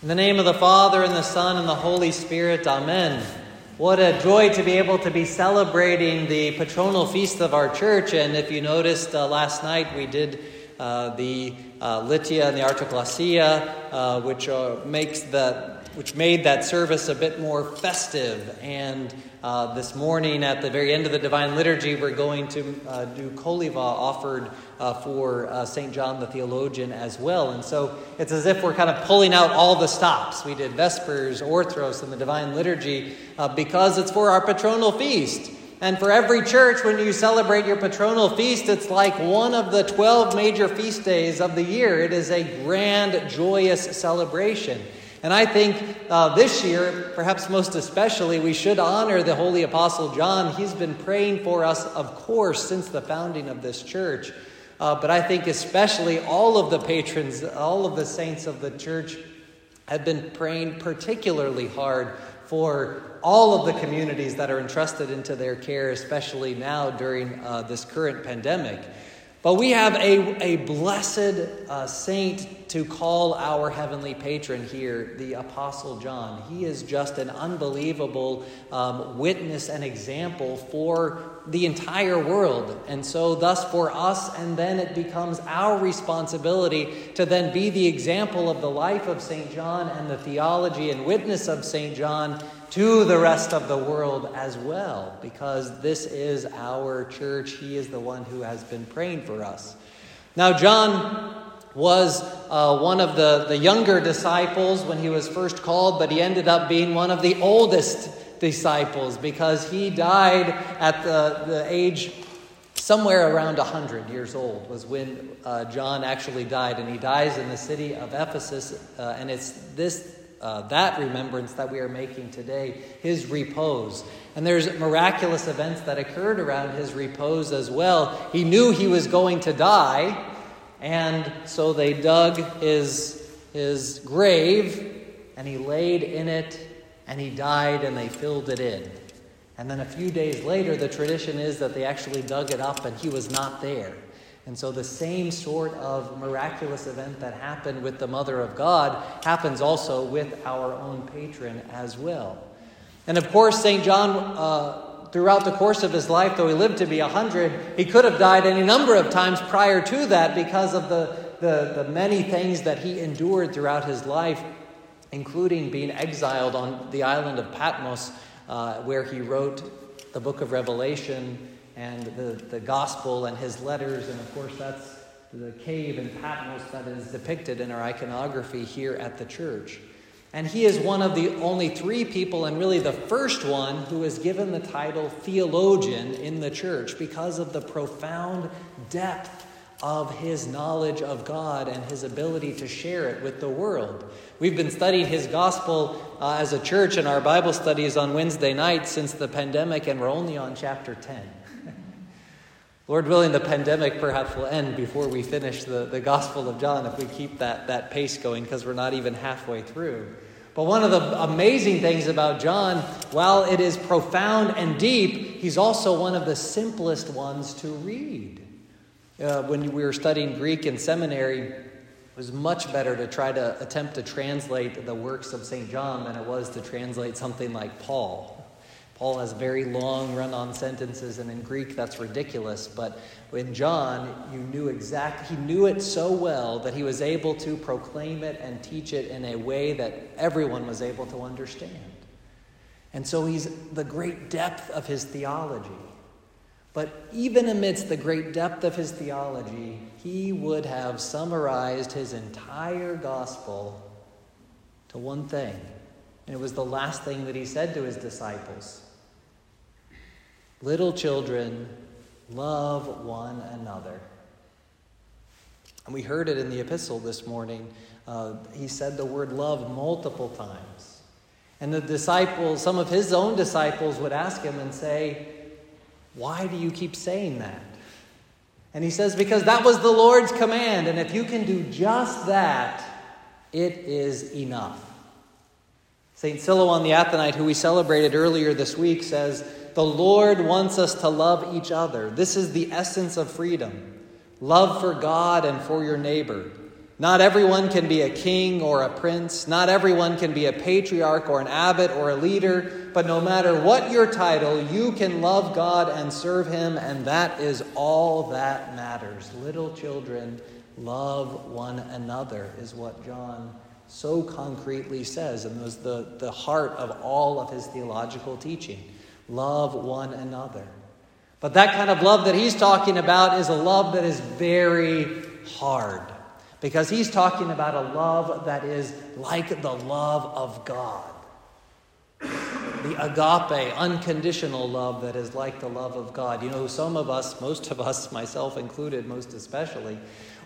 In the name of the Father, and the Son, and the Holy Spirit, Amen. What a joy to be able to be celebrating the patronal feast of our church. And if you noticed uh, last night, we did uh, the uh, Litia and the Artoglasia, uh, which uh, makes the which made that service a bit more festive. And uh, this morning, at the very end of the Divine Liturgy, we're going to uh, do Koliva offered uh, for uh, St. John the Theologian as well. And so it's as if we're kind of pulling out all the stops. We did Vespers, Orthros, and the Divine Liturgy uh, because it's for our patronal feast. And for every church, when you celebrate your patronal feast, it's like one of the 12 major feast days of the year. It is a grand, joyous celebration. And I think uh, this year, perhaps most especially, we should honor the Holy Apostle John. He's been praying for us, of course, since the founding of this church. Uh, but I think especially all of the patrons, all of the saints of the church have been praying particularly hard for all of the communities that are entrusted into their care, especially now during uh, this current pandemic. But we have a, a blessed uh, saint to call our heavenly patron here, the Apostle John. He is just an unbelievable um, witness and example for the entire world. And so, thus, for us, and then it becomes our responsibility to then be the example of the life of St. John and the theology and witness of St. John to the rest of the world as well, because this is our church. He is the one who has been praying for us. Now, John was uh, one of the, the younger disciples when he was first called, but he ended up being one of the oldest disciples because he died at the, the age somewhere around 100 years old was when uh, john actually died and he dies in the city of ephesus uh, and it's this uh, that remembrance that we are making today, his repose. And there's miraculous events that occurred around his repose as well. He knew he was going to die, and so they dug his, his grave, and he laid in it, and he died, and they filled it in. And then a few days later, the tradition is that they actually dug it up, and he was not there. And so the same sort of miraculous event that happened with the Mother of God happens also with our own patron as well. And of course, St. John, uh, throughout the course of his life, though he lived to be 100, he could have died any number of times prior to that because of the, the, the many things that he endured throughout his life, including being exiled on the island of Patmos, uh, where he wrote the book of Revelation and the, the gospel and his letters. And of course, that's the cave in Patmos that is depicted in our iconography here at the church. And he is one of the only three people, and really the first one, who is given the title theologian in the church because of the profound depth of his knowledge of God and his ability to share it with the world. We've been studying his gospel uh, as a church in our Bible studies on Wednesday nights since the pandemic, and we're only on chapter 10. Lord willing, the pandemic perhaps will end before we finish the, the Gospel of John if we keep that, that pace going because we're not even halfway through. But one of the amazing things about John, while it is profound and deep, he's also one of the simplest ones to read. Uh, when we were studying Greek in seminary, it was much better to try to attempt to translate the works of St. John than it was to translate something like Paul. Paul has very long run on sentences, and in Greek that's ridiculous. But in John, you knew exact, he knew it so well that he was able to proclaim it and teach it in a way that everyone was able to understand. And so he's the great depth of his theology. But even amidst the great depth of his theology, he would have summarized his entire gospel to one thing. And it was the last thing that he said to his disciples. Little children, love one another. And we heard it in the epistle this morning. Uh, he said the word love multiple times. And the disciples, some of his own disciples, would ask him and say, Why do you keep saying that? And he says, Because that was the Lord's command. And if you can do just that, it is enough. St. Silouan the Athonite, who we celebrated earlier this week, says, the Lord wants us to love each other. This is the essence of freedom love for God and for your neighbor. Not everyone can be a king or a prince. Not everyone can be a patriarch or an abbot or a leader. But no matter what your title, you can love God and serve Him, and that is all that matters. Little children, love one another, is what John so concretely says, and was the, the heart of all of his theological teaching. Love one another. But that kind of love that he's talking about is a love that is very hard. Because he's talking about a love that is like the love of God. The agape, unconditional love that is like the love of God. You know, some of us, most of us, myself included, most especially,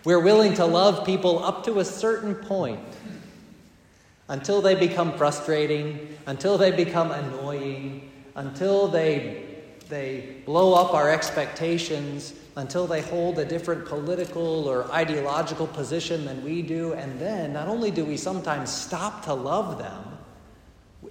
we're willing to love people up to a certain point until they become frustrating, until they become annoying, until they, they blow up our expectations, until they hold a different political or ideological position than we do. And then, not only do we sometimes stop to love them,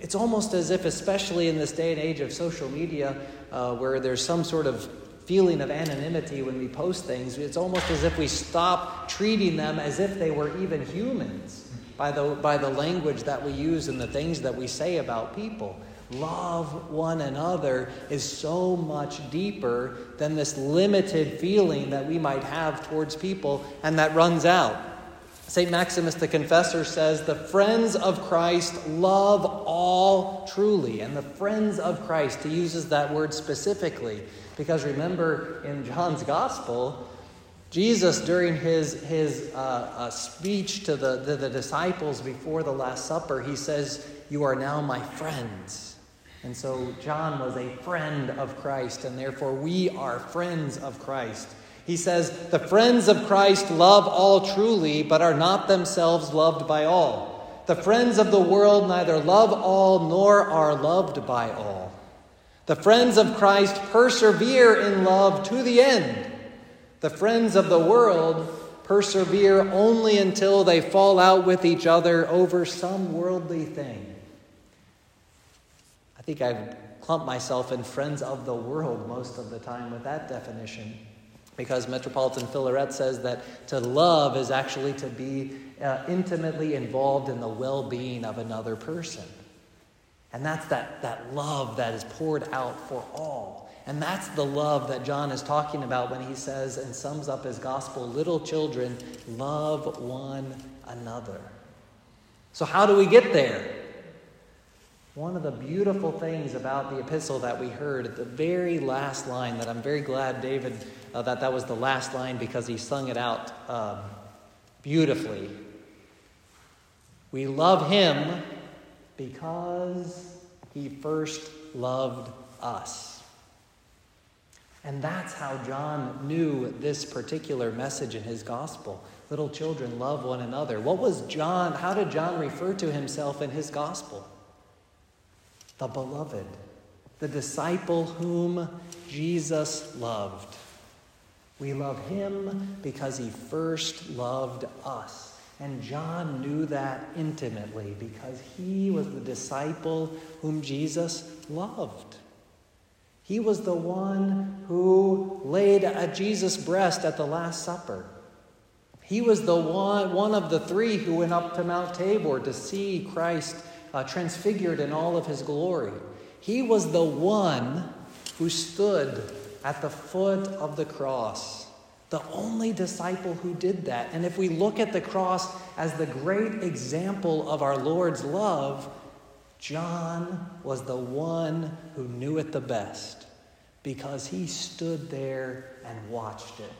it's almost as if, especially in this day and age of social media, uh, where there's some sort of feeling of anonymity when we post things, it's almost as if we stop treating them as if they were even humans by the, by the language that we use and the things that we say about people love one another is so much deeper than this limited feeling that we might have towards people and that runs out. St. Maximus the Confessor says, The friends of Christ love all truly. And the friends of Christ, he uses that word specifically because remember in John's Gospel, Jesus, during his, his uh, uh, speech to the, the, the disciples before the Last Supper, he says, You are now my friends. And so John was a friend of Christ, and therefore we are friends of Christ. He says, The friends of Christ love all truly, but are not themselves loved by all. The friends of the world neither love all nor are loved by all. The friends of Christ persevere in love to the end. The friends of the world persevere only until they fall out with each other over some worldly thing. I think I've clumped myself in friends of the world most of the time with that definition. Because Metropolitan Filaret says that to love is actually to be uh, intimately involved in the well being of another person. And that's that, that love that is poured out for all. And that's the love that John is talking about when he says and sums up his gospel little children, love one another. So, how do we get there? One of the beautiful things about the epistle that we heard at the very last line, that I'm very glad David, uh, that that was the last line because he sung it out um, beautifully. We love him because he first loved us. And that's how John knew this particular message in his gospel. Little children love one another. What was John, how did John refer to himself in his gospel? The beloved, the disciple whom Jesus loved. We love him because he first loved us. And John knew that intimately because he was the disciple whom Jesus loved. He was the one who laid at Jesus' breast at the Last Supper. He was the one, one of the three who went up to Mount Tabor to see Christ uh, transfigured in all of his glory. He was the one who stood at the foot of the cross, the only disciple who did that. And if we look at the cross as the great example of our Lord's love, John was the one who knew it the best because he stood there and watched it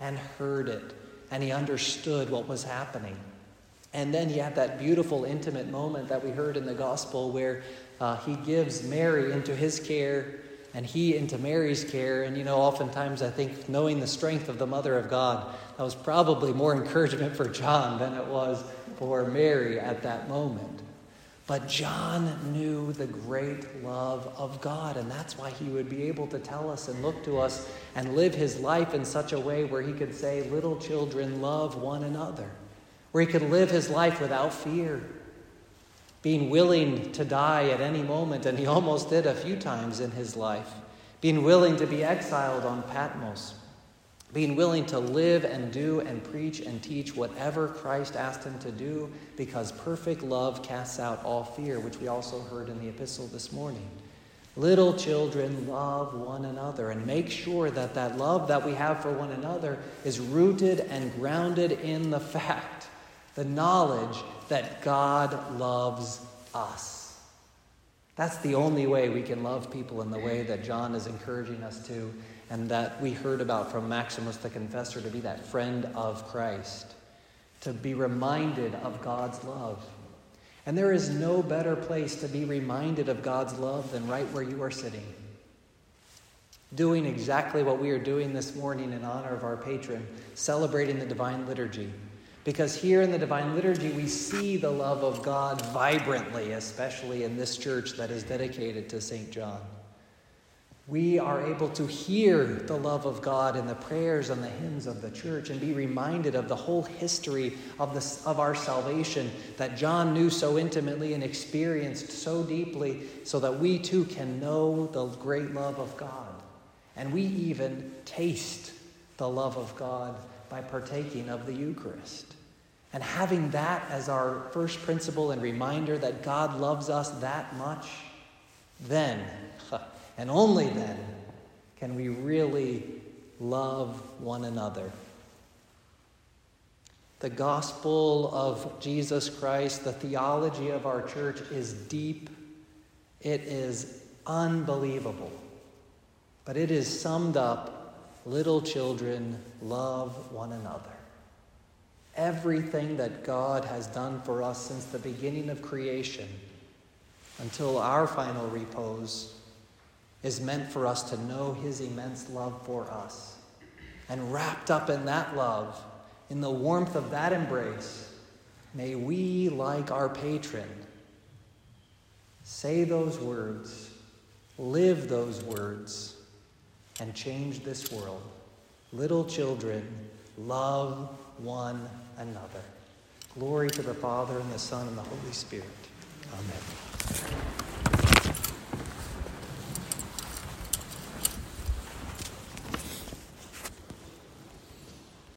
and heard it and he understood what was happening. And then he had that beautiful, intimate moment that we heard in the gospel where uh, he gives Mary into his care and he into Mary's care. And you know, oftentimes I think knowing the strength of the Mother of God, that was probably more encouragement for John than it was for Mary at that moment. But John knew the great love of God, and that's why he would be able to tell us and look to us and live his life in such a way where he could say, Little children, love one another where he could live his life without fear, being willing to die at any moment, and he almost did a few times in his life, being willing to be exiled on Patmos, being willing to live and do and preach and teach whatever Christ asked him to do because perfect love casts out all fear, which we also heard in the epistle this morning. Little children, love one another and make sure that that love that we have for one another is rooted and grounded in the fact, the knowledge that God loves us. That's the only way we can love people in the way that John is encouraging us to and that we heard about from Maximus the Confessor to be that friend of Christ, to be reminded of God's love. And there is no better place to be reminded of God's love than right where you are sitting. Doing exactly what we are doing this morning in honor of our patron, celebrating the Divine Liturgy. Because here in the Divine Liturgy, we see the love of God vibrantly, especially in this church that is dedicated to St. John we are able to hear the love of God in the prayers and the hymns of the church and be reminded of the whole history of, the, of our salvation that John knew so intimately and experienced so deeply, so that we too can know the great love of God. And we even taste the love of God by partaking of the Eucharist. And having that as our first principle and reminder that God loves us that much, then and only then can we really love one another. The gospel of Jesus Christ, the theology of our church is deep, it is unbelievable. But it is summed up little children, love one another. Everything that God has done for us since the beginning of creation until our final repose is meant for us to know his immense love for us. And wrapped up in that love, in the warmth of that embrace, may we, like our patron, say those words, live those words, and change this world. Little children, love one another. Glory to the Father, and the Son, and the Holy Spirit. Amen.